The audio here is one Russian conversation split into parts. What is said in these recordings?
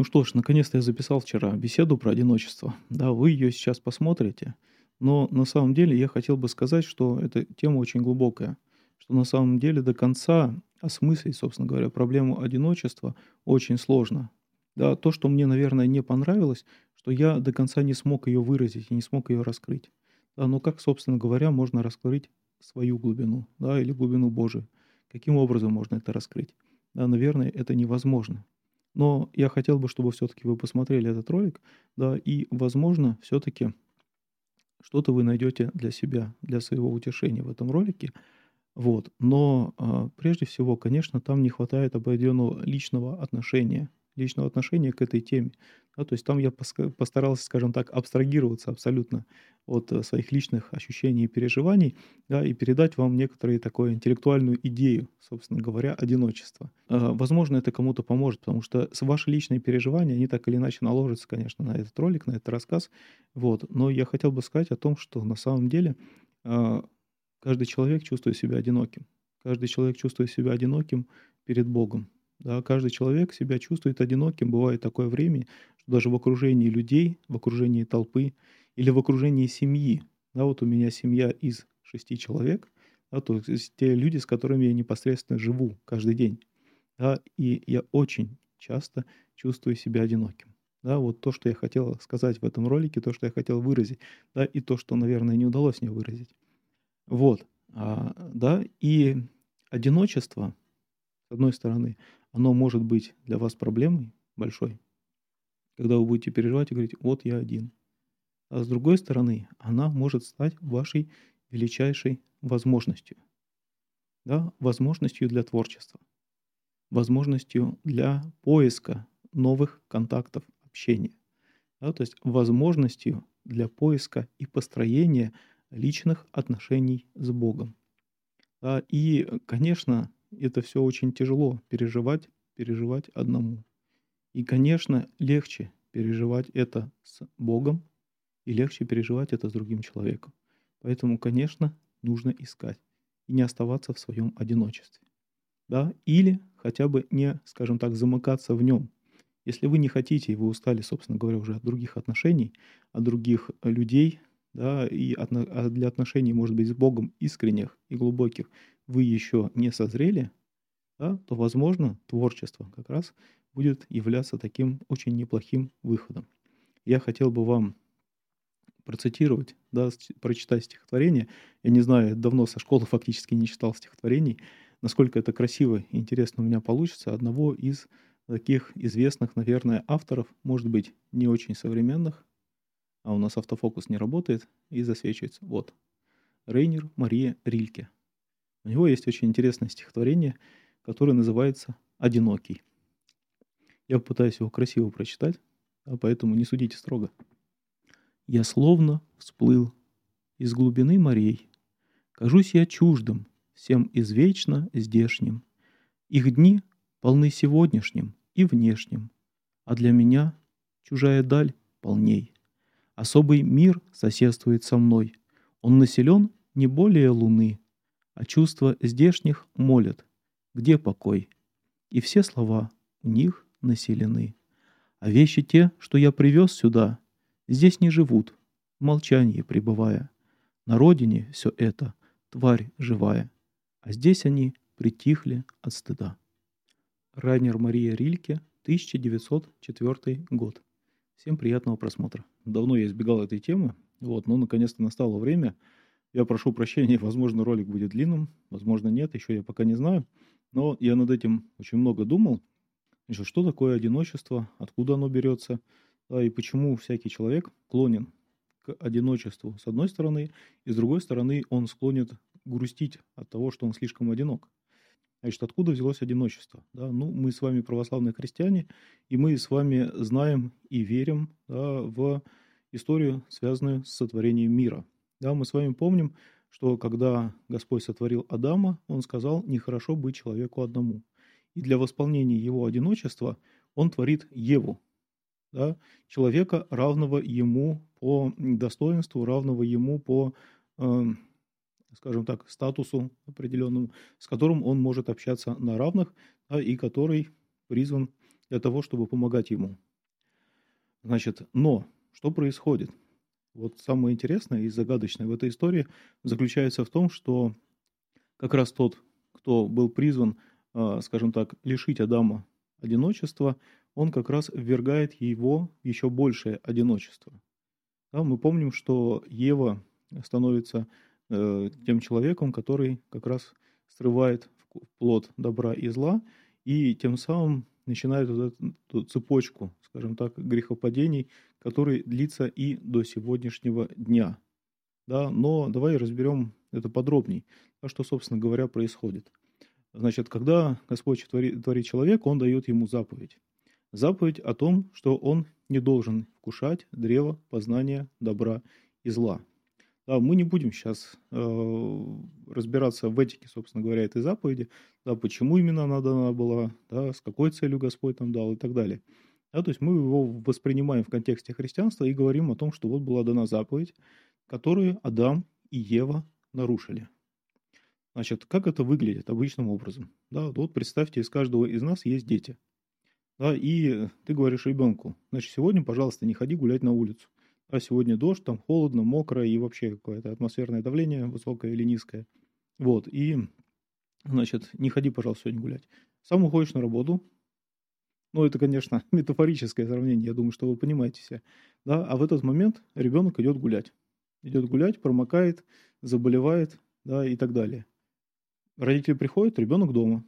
Ну что ж, наконец-то я записал вчера беседу про одиночество. Да, вы ее сейчас посмотрите. Но на самом деле я хотел бы сказать, что эта тема очень глубокая. Что на самом деле до конца осмыслить, собственно говоря, проблему одиночества очень сложно. Да, то, что мне, наверное, не понравилось, что я до конца не смог ее выразить и не смог ее раскрыть. Да, но как, собственно говоря, можно раскрыть свою глубину, да, или глубину Божию? Каким образом можно это раскрыть? Да, наверное, это невозможно. Но я хотел бы, чтобы все-таки вы посмотрели этот ролик, да, и, возможно, все-таки что-то вы найдете для себя, для своего утешения в этом ролике. Вот. Но а, прежде всего, конечно, там не хватает определенного личного отношения личного отношения к этой теме. Да, то есть там я постарался, скажем так, абстрагироваться абсолютно от э, своих личных ощущений и переживаний, да, и передать вам некоторую такую интеллектуальную идею, собственно говоря, одиночества. А, возможно, это кому-то поможет, потому что ваши личные переживания, они так или иначе наложатся, конечно, на этот ролик, на этот рассказ. Вот. Но я хотел бы сказать о том, что на самом деле а, каждый человек чувствует себя одиноким. Каждый человек чувствует себя одиноким перед Богом. Да, каждый человек себя чувствует одиноким. Бывает такое время, что даже в окружении людей, в окружении толпы или в окружении семьи. Да, вот у меня семья из шести человек, да, то есть те люди, с которыми я непосредственно живу каждый день. Да, и я очень часто чувствую себя одиноким. Да, вот то, что я хотел сказать в этом ролике, то, что я хотел выразить, да, и то, что, наверное, не удалось мне выразить. Вот, а, да, и одиночество, с одной стороны, оно может быть для вас проблемой большой, когда вы будете переживать и говорить, вот я один. А с другой стороны, она может стать вашей величайшей возможностью. Да? Возможностью для творчества. Возможностью для поиска новых контактов общения. Да? То есть возможностью для поиска и построения личных отношений с Богом. Да? И, конечно, это все очень тяжело переживать, переживать одному. И, конечно, легче переживать это с Богом и легче переживать это с другим человеком. Поэтому, конечно, нужно искать и не оставаться в своем одиночестве. Да? Или хотя бы не, скажем так, замыкаться в нем. Если вы не хотите, и вы устали, собственно говоря, уже от других отношений, от других людей, да, и а для отношений, может быть, с Богом искренних и глубоких, вы еще не созрели, да, то, возможно, творчество как раз будет являться таким очень неплохим выходом. Я хотел бы вам процитировать, да, прочитать стихотворение. Я не знаю, давно со школы фактически не читал стихотворений. Насколько это красиво и интересно у меня получится. Одного из таких известных, наверное, авторов, может быть, не очень современных, а у нас автофокус не работает и засвечивается. Вот. Рейнер Мария Рильке. У него есть очень интересное стихотворение, которое называется «Одинокий». Я попытаюсь его красиво прочитать, а поэтому не судите строго. «Я словно всплыл из глубины морей, Кажусь я чуждым, всем извечно здешним. Их дни полны сегодняшним и внешним, А для меня чужая даль полней. Особый мир соседствует со мной, Он населен не более луны, а чувства здешних молят, где покой. И все слова у них населены. А вещи те, что я привез сюда, здесь не живут, в молчании пребывая. На родине все это тварь живая, а здесь они притихли от стыда. Райнер Мария Рильке, 1904 год. Всем приятного просмотра. Давно я избегал этой темы, вот, но наконец-то настало время – я прошу прощения, возможно, ролик будет длинным, возможно, нет, еще я пока не знаю. Но я над этим очень много думал. Значит, что такое одиночество, откуда оно берется, да, и почему всякий человек склонен к одиночеству с одной стороны, и с другой стороны он склонен грустить от того, что он слишком одинок. Значит, откуда взялось одиночество? Да? Ну, мы с вами православные христиане, и мы с вами знаем и верим да, в историю, связанную с сотворением мира – да, мы с вами помним, что когда Господь сотворил Адама, Он сказал, нехорошо быть человеку одному. И для восполнения его одиночества Он творит Еву, да, человека, равного ему по достоинству, равного ему по, э, скажем так, статусу определенному, с которым он может общаться на равных, да, и который призван для того, чтобы помогать ему. Значит, но что происходит? Вот самое интересное и загадочное в этой истории заключается в том, что как раз тот, кто был призван, а, скажем так, лишить Адама одиночества, он как раз ввергает его в еще большее одиночество. Да, мы помним, что Ева становится э, тем человеком, который как раз срывает плод добра и зла, и тем самым начинает вот эту цепочку, скажем так, грехопадений, который длится и до сегодняшнего дня. Да, но давай разберем это подробней, а что, собственно говоря, происходит. Значит, когда Господь творит, творит человека, Он дает ему заповедь. Заповедь о том, что он не должен вкушать древо познания добра и зла. Да, мы не будем сейчас э, разбираться в этике, собственно говоря, этой заповеди, да, почему именно она дана была, да, с какой целью Господь нам дал и так далее. Да, то есть мы его воспринимаем в контексте христианства и говорим о том, что вот была дана заповедь, которую Адам и Ева нарушили. Значит, как это выглядит обычным образом? Да, вот представьте, из каждого из нас есть дети. Да, и ты говоришь ребенку, значит, сегодня, пожалуйста, не ходи гулять на улицу а сегодня дождь, там холодно, мокро и вообще какое-то атмосферное давление высокое или низкое. Вот, и, значит, не ходи, пожалуйста, сегодня гулять. Сам уходишь на работу, ну, это, конечно, метафорическое сравнение, я думаю, что вы понимаете все. Да? А в этот момент ребенок идет гулять. Идет гулять, промокает, заболевает, да, и так далее. Родители приходят, ребенок дома.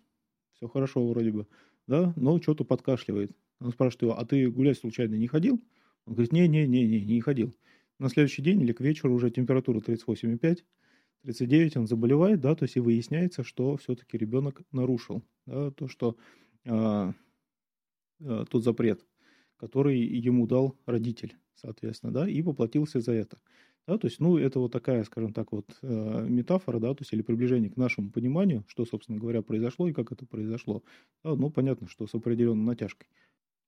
Все хорошо вроде бы, да, но что-то подкашливает. Он спрашивает его, а ты гулять случайно не ходил? Он говорит, не-не-не, не ходил. На следующий день или к вечеру уже температура 38,5, 39, он заболевает, да, то есть и выясняется, что все-таки ребенок нарушил, да, то, что а, тот запрет, который ему дал родитель, соответственно, да, и поплатился за это. Да, то есть, ну, это вот такая, скажем так, вот э, метафора, да, то есть, или приближение к нашему пониманию, что, собственно говоря, произошло и как это произошло. Да, ну, понятно, что с определенной натяжкой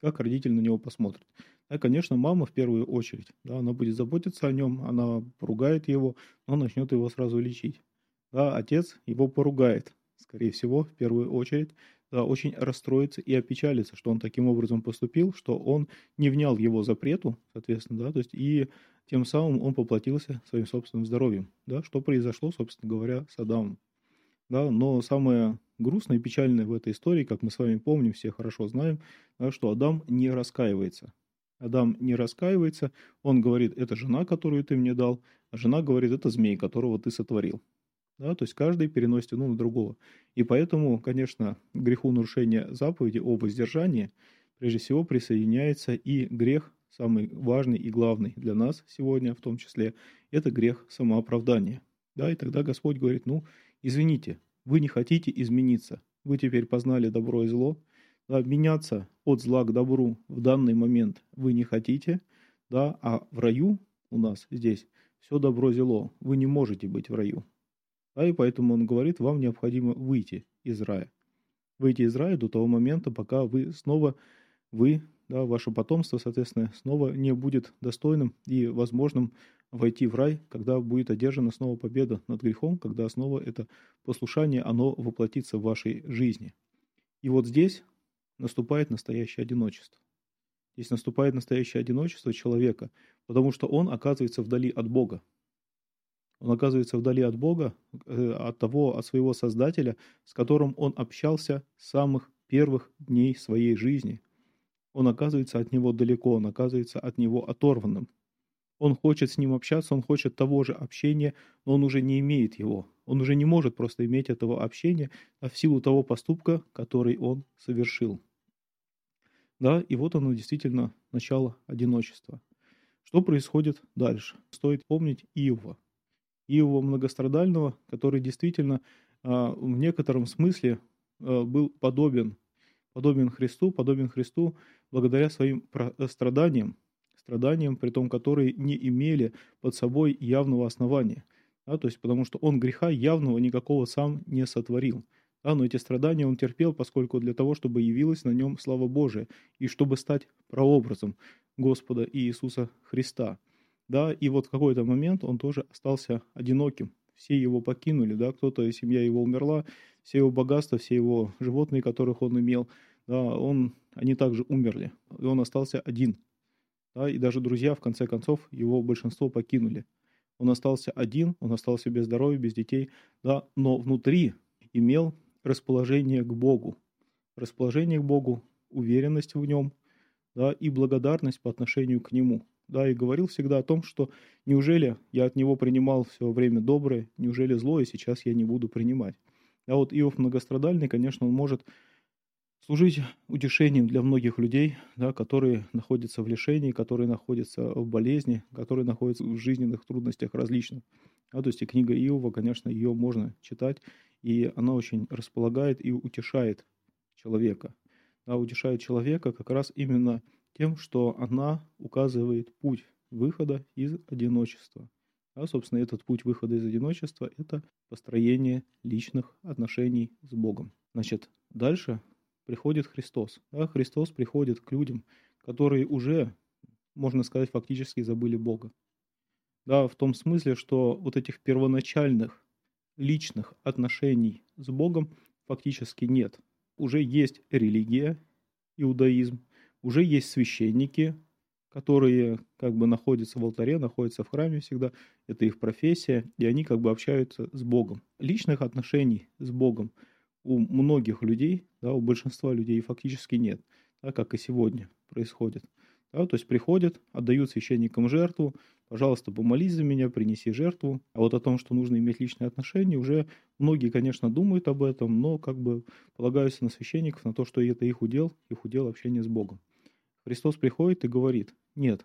как родитель на него посмотрит. Да, конечно, мама в первую очередь, да, она будет заботиться о нем, она поругает его, но начнет его сразу лечить. Да, отец его поругает, скорее всего, в первую очередь, очень расстроится и опечалится, что он таким образом поступил, что он не внял его запрету, соответственно, да, то есть и тем самым он поплатился своим собственным здоровьем, да, что произошло, собственно говоря, с Адамом. Да, но самое грустное и печальное в этой истории, как мы с вами помним, все хорошо знаем, да, что Адам не раскаивается. Адам не раскаивается, он говорит, это жена, которую ты мне дал, а жена говорит, это змей, которого ты сотворил. Да, то есть каждый переносит вину на другого. И поэтому, конечно, греху нарушения заповеди о воздержании прежде всего присоединяется и грех, самый важный и главный для нас сегодня в том числе, это грех самооправдания. Да, и тогда Господь говорит, ну, извините, вы не хотите измениться. Вы теперь познали добро и зло. Да, меняться от зла к добру в данный момент вы не хотите. Да, а в раю у нас здесь все добро зело. Вы не можете быть в раю. Да, и поэтому он говорит, вам необходимо выйти из рая. Выйти из рая до того момента, пока вы снова, вы, да, ваше потомство, соответственно, снова не будет достойным и возможным войти в рай, когда будет одержана снова победа над грехом, когда снова это послушание, оно воплотится в вашей жизни. И вот здесь наступает настоящее одиночество. Здесь наступает настоящее одиночество человека, потому что он оказывается вдали от Бога. Он оказывается вдали от Бога, э, от того, от своего Создателя, с которым он общался с самых первых дней своей жизни. Он оказывается от него далеко, он оказывается от него оторванным. Он хочет с ним общаться, он хочет того же общения, но он уже не имеет его. Он уже не может просто иметь этого общения а в силу того поступка, который он совершил. Да, и вот оно действительно начало одиночества. Что происходит дальше? Стоит помнить Иова. Иова многострадального, который действительно а, в некотором смысле а, был подобен, подобен Христу, подобен Христу благодаря своим страданиям, страданиям, при том, которые не имели под собой явного основания. Да, то есть потому что он греха явного никакого сам не сотворил. Да, но эти страдания он терпел, поскольку для того, чтобы явилась на нем слава Божия, и чтобы стать прообразом Господа Иисуса Христа. Да, и вот в какой-то момент он тоже остался одиноким. Все его покинули, да, кто-то, семья его умерла, все его богатства, все его животные, которых он имел, да, он они также умерли, и он остался один. Да, и даже друзья, в конце концов, его большинство покинули. Он остался один, он остался без здоровья, без детей, да, но внутри имел расположение к Богу. Расположение к Богу, уверенность в нем, да, и благодарность по отношению к Нему. Да, и говорил всегда о том, что неужели я от Него принимал все время доброе, неужели злое сейчас я не буду принимать. А вот Иов многострадальный, конечно, он может служить утешением для многих людей, да, которые находятся в лишении, которые находятся в болезни, которые находятся в жизненных трудностях различных. А, то есть и книга Иова, конечно, ее можно читать, и она очень располагает и утешает человека. Да, утешает человека как раз именно тем, что она указывает путь выхода из одиночества. А, собственно, этот путь выхода из одиночества – это построение личных отношений с Богом. Значит, дальше приходит Христос. Да, Христос приходит к людям, которые уже, можно сказать, фактически забыли Бога. Да, в том смысле, что вот этих первоначальных личных отношений с Богом фактически нет. Уже есть религия, иудаизм, уже есть священники, которые как бы находятся в алтаре, находятся в храме всегда, это их профессия, и они как бы общаются с Богом. Личных отношений с Богом – у многих людей, да, у большинства людей фактически нет, да, как и сегодня происходит. Да, то есть приходят, отдают священникам жертву, пожалуйста, помолись за меня, принеси жертву. А вот о том, что нужно иметь личные отношения, уже многие, конечно, думают об этом, но как бы полагаются на священников, на то, что это их удел, их удел общение с Богом. Христос приходит и говорит, нет,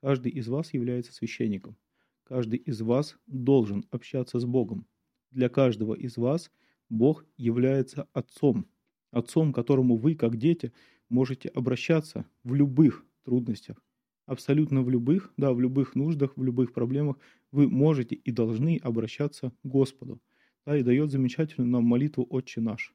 каждый из вас является священником. Каждый из вас должен общаться с Богом. Для каждого из вас – Бог является Отцом. Отцом, к которому вы, как дети, можете обращаться в любых трудностях. Абсолютно в любых, да, в любых нуждах, в любых проблемах вы можете и должны обращаться к Господу. Да, и дает замечательную нам молитву «Отче наш».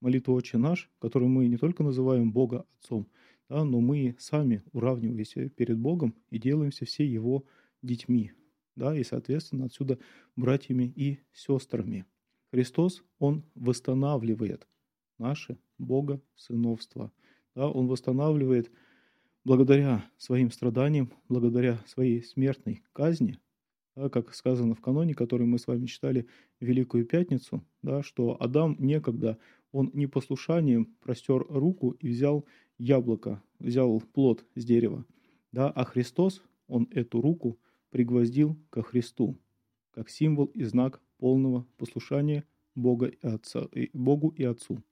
Молитву «Отче наш», которую мы не только называем Бога Отцом, да, но мы сами уравниваемся перед Богом и делаемся все Его детьми. Да, и, соответственно, отсюда братьями и сестрами. Христос, Он восстанавливает наше Бога сыновство. Да, он восстанавливает благодаря своим страданиям, благодаря своей смертной казни, да, как сказано в каноне, который мы с вами читали Великую Пятницу, да, что Адам некогда, он непослушанием простер руку и взял яблоко, взял плод с дерева, да, а Христос, он эту руку пригвоздил ко Христу, как символ и знак полного послушания Бога и Отца, и Богу и Отцу.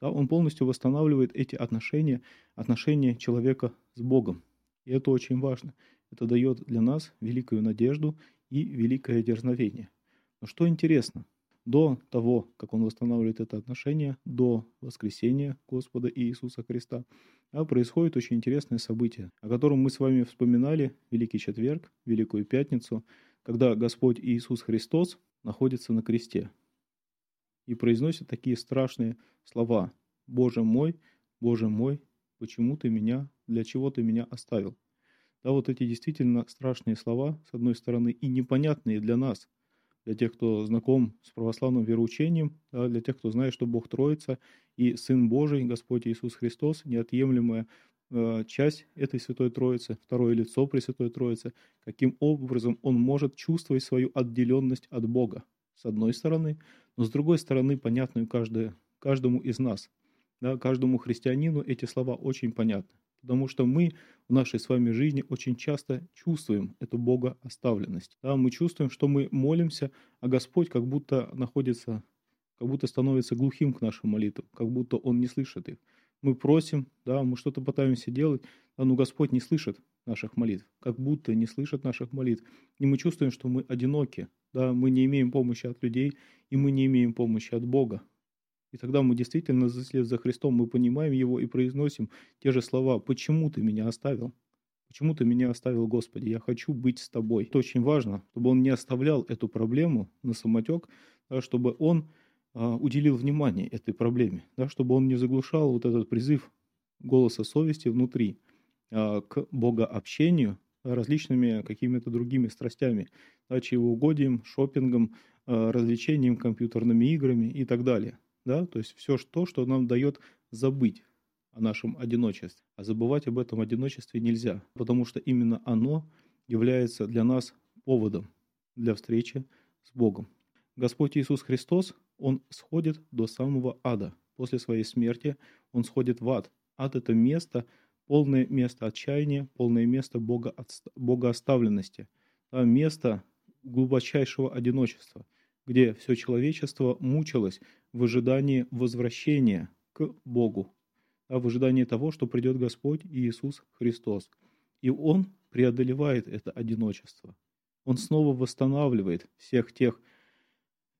Да, он полностью восстанавливает эти отношения, отношения человека с Богом. И это очень важно. Это дает для нас великую надежду и великое дерзновение. Но что интересно, до того, как он восстанавливает это отношение, до воскресения Господа Иисуса Христа, да, происходит очень интересное событие, о котором мы с вами вспоминали Великий Четверг, Великую Пятницу, когда Господь Иисус Христос находится на кресте и произносит такие страшные слова. «Боже мой, Боже мой, почему ты меня, для чего ты меня оставил?» Да, вот эти действительно страшные слова, с одной стороны, и непонятные для нас, для тех, кто знаком с православным вероучением, да, для тех, кто знает, что Бог Троица и Сын Божий, Господь Иисус Христос, неотъемлемая э, часть этой Святой Троицы, второе лицо Пресвятой Троицы, каким образом он может чувствовать свою отделенность от Бога, с одной стороны, но с другой стороны, понятную каждое, каждому из нас. Да, каждому христианину эти слова очень понятны. Потому что мы в нашей с вами жизни очень часто чувствуем эту Бога оставленность. Да, мы чувствуем, что мы молимся, а Господь как будто находится, как будто становится глухим к нашим молитвам, как будто Он не слышит их. Мы просим, да, мы что-то пытаемся делать, да, но Господь не слышит наших молитв, как будто не слышит наших молитв. И мы чувствуем, что мы одиноки, да, мы не имеем помощи от людей, и мы не имеем помощи от Бога. И тогда мы действительно, вслед за Христом, мы понимаем Его и произносим те же слова «Почему ты меня оставил?» Почему ты меня оставил, Господи? Я хочу быть с тобой. Это очень важно, чтобы он не оставлял эту проблему на самотек, да, чтобы он а, уделил внимание этой проблеме, да, чтобы он не заглушал вот этот призыв голоса совести внутри а, к богообщению, различными какими-то другими страстями, да, чревоугодием, шопингом, э, развлечением, компьютерными играми и так далее. Да? То есть все то, что нам дает забыть о нашем одиночестве. А забывать об этом одиночестве нельзя, потому что именно оно является для нас поводом для встречи с Богом. Господь Иисус Христос, Он сходит до самого ада. После своей смерти Он сходит в ад. Ад – это место, полное место отчаяния, полное место Бога, богооставленности, место глубочайшего одиночества, где все человечество мучилось в ожидании возвращения к Богу, в ожидании того, что придет Господь Иисус Христос. И Он преодолевает это одиночество. Он снова восстанавливает всех тех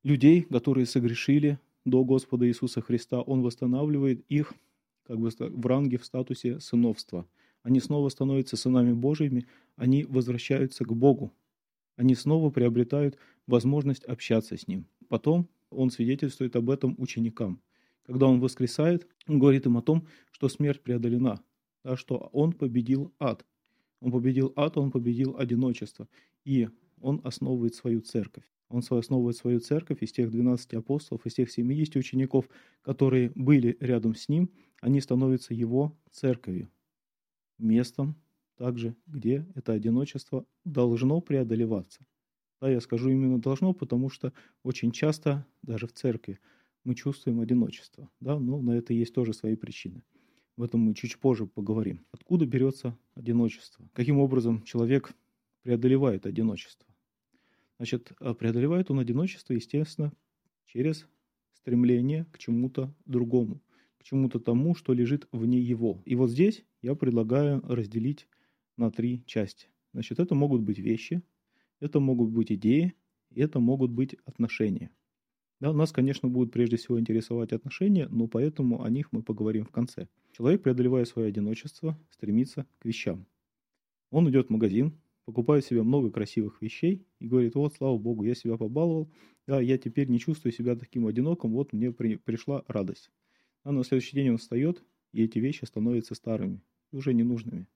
людей, которые согрешили до Господа Иисуса Христа. Он восстанавливает их как бы в ранге, в статусе сыновства. Они снова становятся сынами Божьими, они возвращаются к Богу. Они снова приобретают возможность общаться с Ним. Потом он свидетельствует об этом ученикам. Когда он воскресает, он говорит им о том, что смерть преодолена, да, что он победил ад. Он победил ад, он победил одиночество. И он основывает свою церковь. Он основывает свою церковь из тех 12 апостолов, из тех 70 учеников, которые были рядом с ним, они становятся его церковью, местом также, где это одиночество должно преодолеваться. Да, я скажу именно должно, потому что очень часто даже в церкви мы чувствуем одиночество. Да, но на это есть тоже свои причины. В этом мы чуть позже поговорим. Откуда берется одиночество? Каким образом человек преодолевает одиночество? Значит, а преодолевает он одиночество, естественно, через стремление к чему-то другому, к чему-то тому, что лежит вне его. И вот здесь я предлагаю разделить на три части. Значит, это могут быть вещи, это могут быть идеи, это могут быть отношения. Да, нас, конечно, будут прежде всего интересовать отношения, но поэтому о них мы поговорим в конце. Человек, преодолевая свое одиночество, стремится к вещам. Он идет в магазин, покупает себе много красивых вещей и говорит, вот, слава богу, я себя побаловал, да, я теперь не чувствую себя таким одиноким, вот мне при, пришла радость. А на следующий день он встает, и эти вещи становятся старыми, уже ненужными.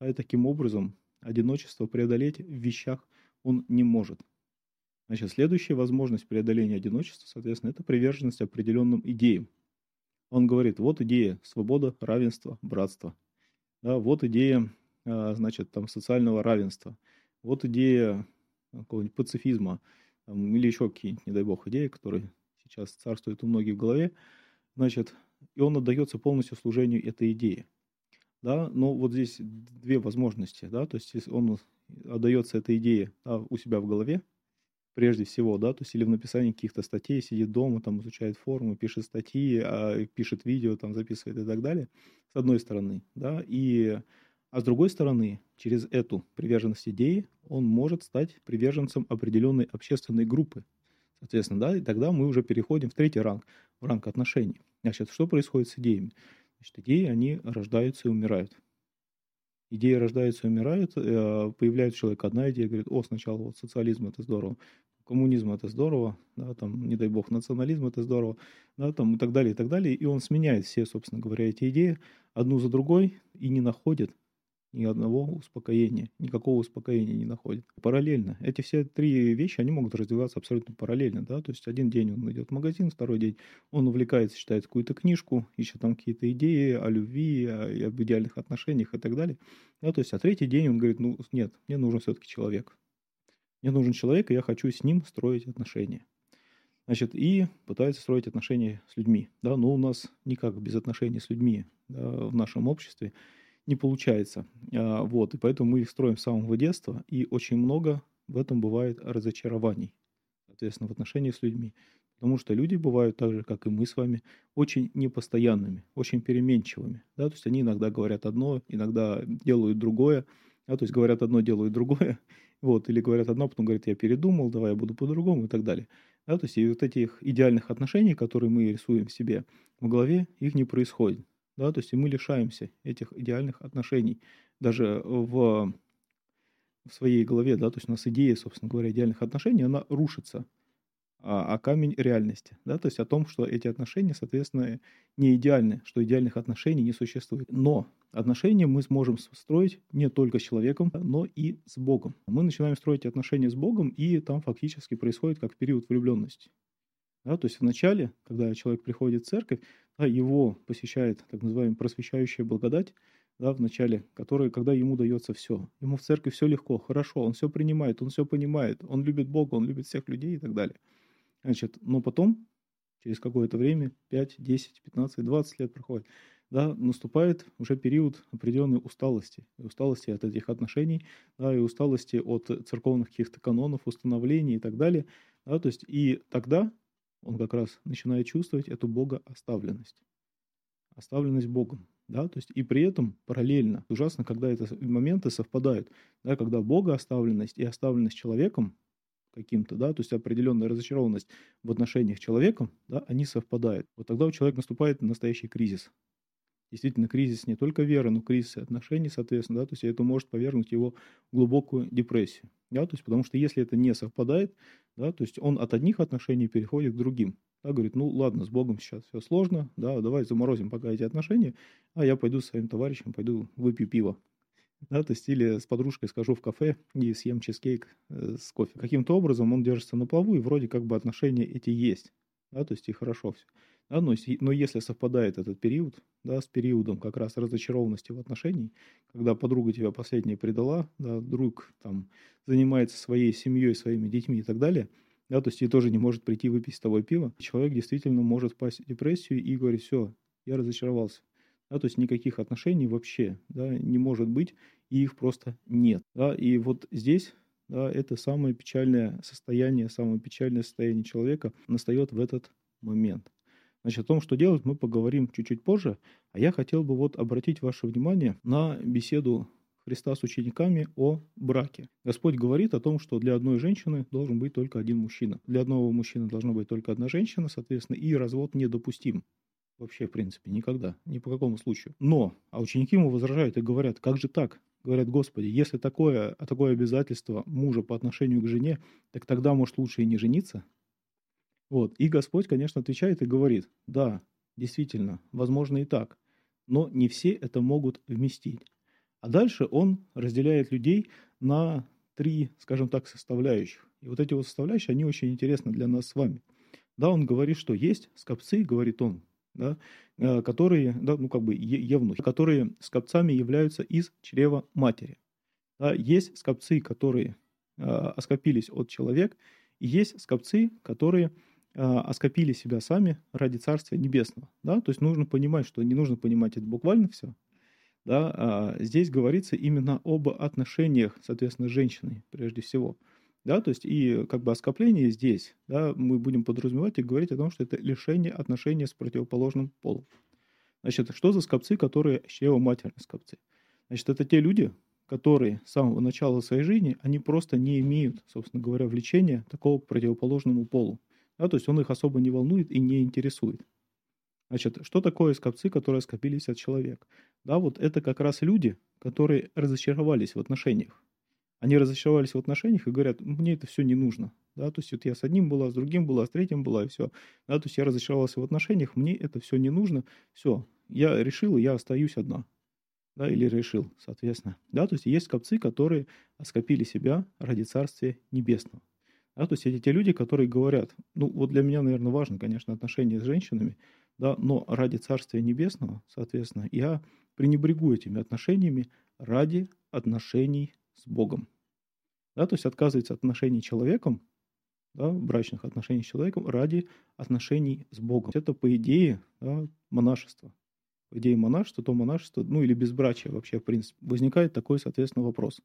А таким образом одиночество преодолеть в вещах он не может. Значит, следующая возможность преодоления одиночества, соответственно, это приверженность определенным идеям. Он говорит, вот идея свобода, равенство, братство. Да, вот идея, а, значит, там, социального равенства. Вот идея какого-нибудь пацифизма там, или еще какие-нибудь, не дай бог, идеи, которые сейчас царствуют у многих в голове. Значит, и он отдается полностью служению этой идеи. Да, но вот здесь две возможности, да, то есть он отдается этой идее да, у себя в голове, прежде всего, да, то есть или в написании каких-то статей, сидит дома, там изучает формы, пишет статьи, а, пишет видео, там записывает и так далее, с одной стороны, да, и, а с другой стороны, через эту приверженность идеи он может стать приверженцем определенной общественной группы, соответственно, да, и тогда мы уже переходим в третий ранг, в ранг отношений. Значит, что происходит с идеями? Значит, идеи, они рождаются и умирают идеи рождаются и умирают, э, появляется человек одна идея, говорит, о, сначала вот социализм это здорово, коммунизм это здорово, да, там, не дай бог, национализм это здорово, да, там, и так далее, и так далее, и он сменяет все, собственно говоря, эти идеи одну за другой и не находит ни одного успокоения, никакого успокоения не находит. Параллельно. Эти все три вещи, они могут развиваться абсолютно параллельно, да, то есть один день он идет в магазин, второй день он увлекается, читает какую-то книжку, ищет там какие-то идеи о любви, о, об идеальных отношениях и так далее, да, то есть а третий день он говорит, ну нет, мне нужен все-таки человек. Мне нужен человек, и я хочу с ним строить отношения. Значит, и пытается строить отношения с людьми. Да, но у нас никак без отношений с людьми да, в нашем обществе не получается. А, вот, и поэтому мы их строим с самого детства, и очень много в этом бывает разочарований, соответственно, в отношении с людьми. Потому что люди бывают так же, как и мы с вами, очень непостоянными, очень переменчивыми. Да? То есть они иногда говорят одно, иногда делают другое. Да? То есть говорят одно, делают другое. Вот, или говорят одно, потом говорят, я передумал, давай я буду по-другому и так далее. Да? То есть и вот этих идеальных отношений, которые мы рисуем себе в голове, их не происходит да, то есть и мы лишаемся этих идеальных отношений даже в, в своей голове, да, то есть у нас идея, собственно говоря, идеальных отношений, она рушится, а, а камень реальности, да, то есть о том, что эти отношения, соответственно, не идеальны, что идеальных отношений не существует. Но отношения мы сможем строить не только с человеком, но и с Богом. Мы начинаем строить отношения с Богом, и там фактически происходит как период влюбленности. Да, то есть вначале, когда человек приходит в церковь, да, его посещает так называемая просвещающая благодать, да, в начале, которая, когда ему дается все. Ему в церкви все легко, хорошо, он все принимает, он все понимает, он любит Бога, он любит всех людей и так далее. Значит, но потом, через какое-то время, 5, 10, 15, 20 лет проходит, да, наступает уже период определенной усталости. И усталости от этих отношений, да, и усталости от церковных каких-то канонов, установлений и так далее. Да, то есть и тогда он как раз начинает чувствовать эту богооставленность. Оставленность Богом. Да, то есть и при этом параллельно, ужасно, когда эти моменты совпадают, да, когда богооставленность и оставленность человеком каким-то, да, то есть определенная разочарованность в отношениях с человеком, да, они совпадают. Вот тогда у человека наступает настоящий кризис действительно кризис не только веры, но кризис отношений, соответственно, да, то есть это может повергнуть его в глубокую депрессию, да, то есть потому что если это не совпадает, да, то есть он от одних отношений переходит к другим, да, говорит, ну ладно, с Богом сейчас все сложно, да, давай заморозим пока эти отношения, а я пойду с своим товарищем, пойду выпью пиво, да, то есть или с подружкой скажу в кафе и съем чизкейк э, с кофе. Каким-то образом он держится на плаву, и вроде как бы отношения эти есть, да, то есть и хорошо все. Да, но, но если совпадает этот период да, с периодом как раз разочарованности в отношении, когда подруга тебя последняя предала, да, друг там занимается своей семьей, своими детьми и так далее, да, то есть и тоже не может прийти выпить с тобой пиво, человек действительно может впасть в депрессию и говорить, все, я разочаровался. Да, то есть никаких отношений вообще да, не может быть, и их просто нет. Да, и вот здесь да, это самое печальное состояние, самое печальное состояние человека настает в этот момент. Значит, о том, что делать, мы поговорим чуть-чуть позже. А я хотел бы вот обратить ваше внимание на беседу Христа с учениками о браке. Господь говорит о том, что для одной женщины должен быть только один мужчина. Для одного мужчины должна быть только одна женщина, соответственно, и развод недопустим. Вообще, в принципе, никогда, ни по какому случаю. Но, а ученики ему возражают и говорят, как же так? Говорят, Господи, если такое, такое обязательство мужа по отношению к жене, так тогда, может, лучше и не жениться? Вот. И Господь, конечно, отвечает и говорит, да, действительно, возможно и так, но не все это могут вместить. А дальше он разделяет людей на три, скажем так, составляющих. И вот эти вот составляющие, они очень интересны для нас с вами. Да, он говорит, что есть скопцы, говорит он, да, э, которые, да, ну как бы евнухи, которые скопцами являются из чрева матери. Да, есть скопцы, которые э, оскопились от человека, и есть скопцы, которые оскопили себя сами ради Царствия Небесного. Да? То есть нужно понимать, что не нужно понимать это буквально все. Да? А здесь говорится именно об отношениях, соответственно, с женщиной прежде всего. Да, то есть и как бы оскопление здесь, да, мы будем подразумевать и говорить о том, что это лишение отношения с противоположным полом. Значит, что за скопцы, которые чревоматерные скопцы? Значит, это те люди, которые с самого начала своей жизни, они просто не имеют, собственно говоря, влечения такого к противоположному полу. Да, то есть он их особо не волнует и не интересует. Значит, что такое скопцы, которые скопились от человека? Да, вот это как раз люди, которые разочаровались в отношениях. Они разочаровались в отношениях и говорят, мне это все не нужно. Да, то есть вот я с одним была, с другим была, с третьим была, и все. Да, то есть я разочаровался в отношениях, мне это все не нужно. Все, я решила, я остаюсь одна. Да, или решил, соответственно. Да, то есть есть скопцы, которые скопили себя ради Царствия Небесного. Да, то есть это те люди, которые говорят, ну вот для меня, наверное, важно, конечно, отношения с женщинами, да, но ради Царствия Небесного, соответственно, я пренебрегу этими отношениями ради отношений с Богом. Да, то есть отказывается от отношений с человеком, да, брачных отношений с человеком ради отношений с Богом. Это по идее да, монашество. По идее монашество, то монашество, ну или безбрачие вообще, в принципе. Возникает такой, соответственно, вопрос.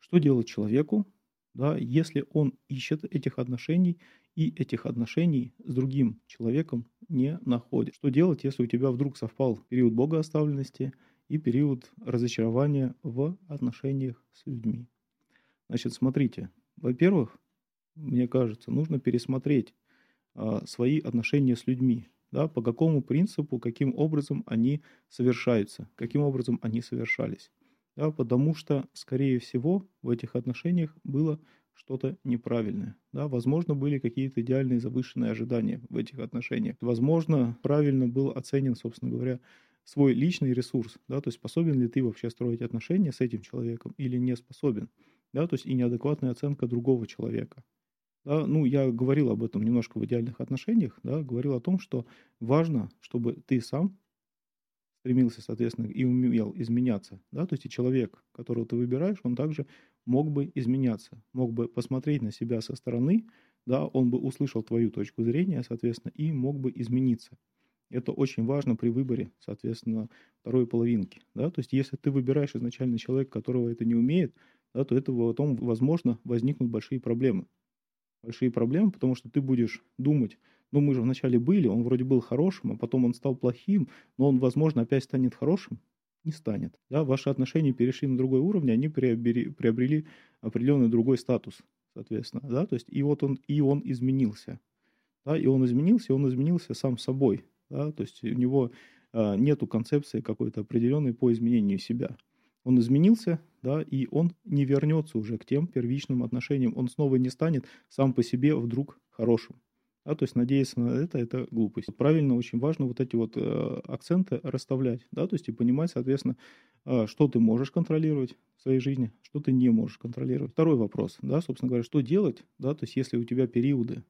Что делать человеку, да, если он ищет этих отношений и этих отношений с другим человеком не находит. Что делать, если у тебя вдруг совпал период богооставленности и период разочарования в отношениях с людьми? Значит, смотрите, во-первых, мне кажется, нужно пересмотреть а, свои отношения с людьми, да, по какому принципу, каким образом они совершаются, каким образом они совершались да, потому что, скорее всего, в этих отношениях было что-то неправильное. Да, возможно, были какие-то идеальные завышенные ожидания в этих отношениях. Возможно, правильно был оценен, собственно говоря, свой личный ресурс, да, то есть способен ли ты вообще строить отношения с этим человеком или не способен, да, то есть и неадекватная оценка другого человека. Да, ну, я говорил об этом немножко в идеальных отношениях, да, говорил о том, что важно, чтобы ты сам стремился, соответственно, и умел изменяться, да, то есть и человек, которого ты выбираешь, он также мог бы изменяться, мог бы посмотреть на себя со стороны, да, он бы услышал твою точку зрения, соответственно, и мог бы измениться. Это очень важно при выборе, соответственно, второй половинки. Да? То есть, если ты выбираешь изначально человека, которого это не умеет, да, то это потом, возможно, возникнут большие проблемы. Большие проблемы, потому что ты будешь думать, ну мы же вначале были, он вроде был хорошим, а потом он стал плохим, но он, возможно, опять станет хорошим. Не станет. Да? Ваши отношения перешли на другой уровень, они приобрели, приобрели определенный другой статус, соответственно. Да? То есть, и вот он, и он изменился. Да? И он изменился, и он изменился сам собой. Да? То есть у него э, нету концепции какой-то определенной по изменению себя. Он изменился, да, и он не вернется уже к тем первичным отношениям. Он снова не станет сам по себе вдруг хорошим. Да, то есть надеяться на это – это глупость. Правильно, очень важно вот эти вот э, акценты расставлять, да, то есть и понимать, соответственно, э, что ты можешь контролировать в своей жизни, что ты не можешь контролировать. Второй вопрос, да, собственно говоря, что делать, да, то есть если у тебя периоды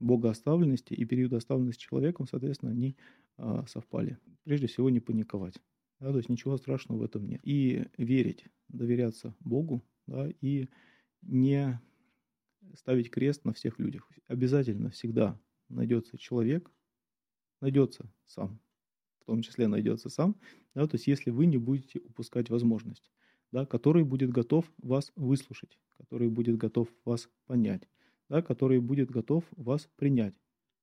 богооставленности и период оставленности человеком, соответственно, они а, совпали. Прежде всего, не паниковать. Да, то есть ничего страшного в этом нет. И верить, доверяться Богу, да, и не ставить крест на всех людях. Обязательно всегда найдется человек, найдется сам, в том числе найдется сам, да, то есть если вы не будете упускать возможность, да, который будет готов вас выслушать, который будет готов вас понять, да, который будет готов вас принять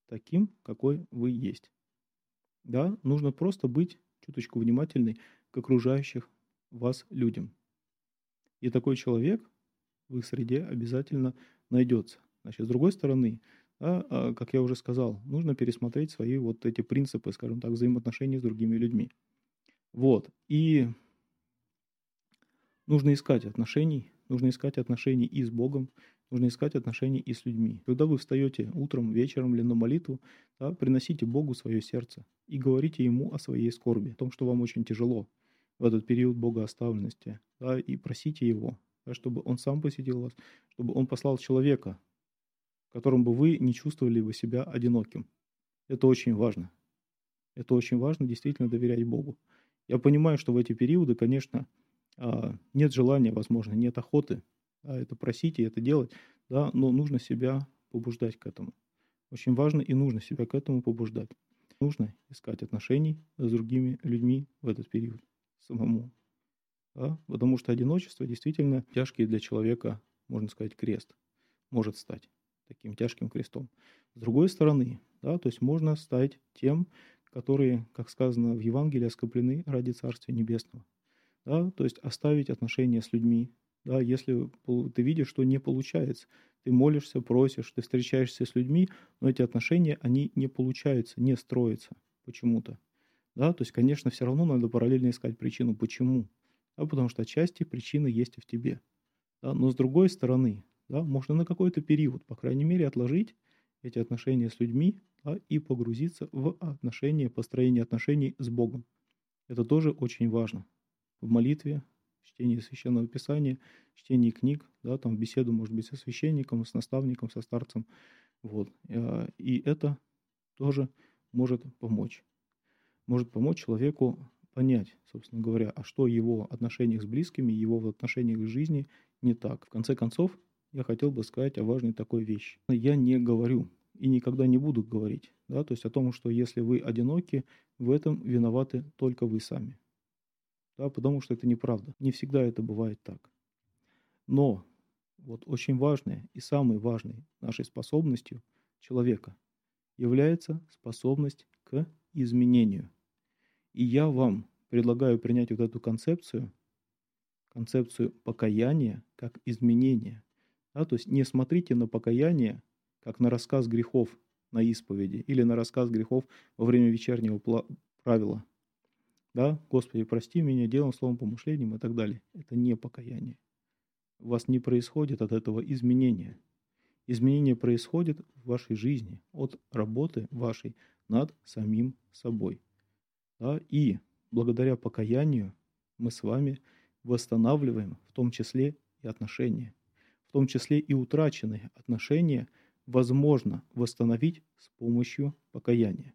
таким, какой вы есть. Да, нужно просто быть чуточку внимательной к окружающих вас людям. И такой человек в их среде обязательно найдется. Значит, с другой стороны, да, а, как я уже сказал, нужно пересмотреть свои вот эти принципы, скажем так, взаимоотношений с другими людьми. Вот. И нужно искать отношений, нужно искать отношений и с Богом, Нужно искать отношения и с людьми. Когда вы встаете утром, вечером или на молитву, да, приносите Богу свое сердце и говорите Ему о своей скорби, о том, что вам очень тяжело в этот период богооставленности, да, и просите Его, чтобы Он сам посетил вас, чтобы Он послал человека, которым бы вы не чувствовали бы себя одиноким. Это очень важно. Это очень важно действительно доверять Богу. Я понимаю, что в эти периоды, конечно, а, нет желания, возможно, нет охоты это просить и это делать, да, но нужно себя побуждать к этому. Очень важно и нужно себя к этому побуждать. Нужно искать отношений с другими людьми в этот период самому. Да? Потому что одиночество действительно тяжкий для человека, можно сказать, крест может стать таким тяжким крестом. С другой стороны, да, то есть можно стать тем, которые, как сказано в Евангелии, оскоплены ради Царствия Небесного. Да, то есть оставить отношения с людьми, да, если ты видишь, что не получается. Ты молишься, просишь, ты встречаешься с людьми, но эти отношения, они не получаются, не строятся почему-то. Да, то есть, конечно, все равно надо параллельно искать причину, почему. Да, потому что отчасти причины есть в тебе. Да, но с другой стороны, да, можно на какой-то период, по крайней мере, отложить эти отношения с людьми да, и погрузиться в отношения, построение отношений с Богом. Это тоже очень важно. В молитве, чтении священного писания, чтении книг, да, там беседу, может быть, со священником, с наставником, со старцем. Вот. А, и это тоже может помочь. Может помочь человеку понять, собственно говоря, а что его отношениях с близкими, его отношениях к жизни не так. В конце концов, я хотел бы сказать о важной такой вещи. Я не говорю и никогда не буду говорить, да, то есть о том, что если вы одиноки, в этом виноваты только вы сами да, потому что это неправда. Не всегда это бывает так. Но вот очень важной и самой важной нашей способностью человека является способность к изменению. И я вам предлагаю принять вот эту концепцию, концепцию покаяния как изменение. Да, то есть не смотрите на покаяние как на рассказ грехов на исповеди или на рассказ грехов во время вечернего правила – да, Господи, прости меня делом, словом, помышлением и так далее. Это не покаяние. У вас не происходит от этого изменения. Изменение происходит в вашей жизни от работы вашей над самим собой. Да? И благодаря покаянию мы с вами восстанавливаем в том числе и отношения. В том числе и утраченные отношения, возможно восстановить с помощью покаяния.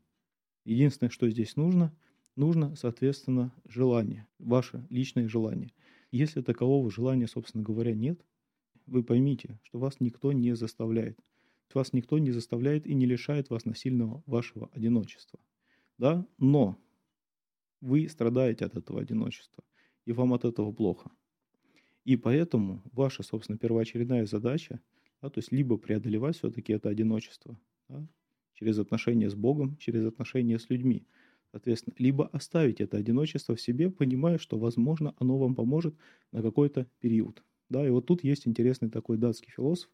Единственное, что здесь нужно, нужно, соответственно, желание, ваше личное желание. Если такового желания, собственно говоря, нет, вы поймите, что вас никто не заставляет. Вас никто не заставляет и не лишает вас насильного вашего одиночества. Да? Но вы страдаете от этого одиночества, и вам от этого плохо. И поэтому ваша, собственно, первоочередная задача, да, то есть либо преодолевать все-таки это одиночество да, через отношения с Богом, через отношения с людьми, соответственно, либо оставить это одиночество в себе, понимая, что, возможно, оно вам поможет на какой-то период. Да, и вот тут есть интересный такой датский философ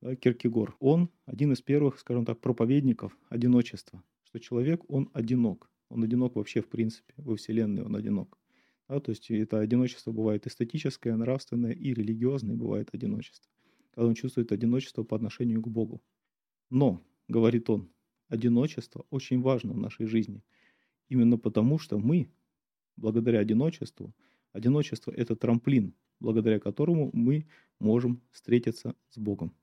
да, Киркегор. Он один из первых, скажем так, проповедников одиночества, что человек, он одинок. Он одинок вообще в принципе, во Вселенной он одинок. Да, то есть это одиночество бывает эстетическое, нравственное и религиозное бывает одиночество. Когда он чувствует одиночество по отношению к Богу. Но, говорит он, одиночество очень важно в нашей жизни. Именно потому, что мы, благодаря одиночеству, одиночество – это трамплин, благодаря которому мы можем встретиться с Богом.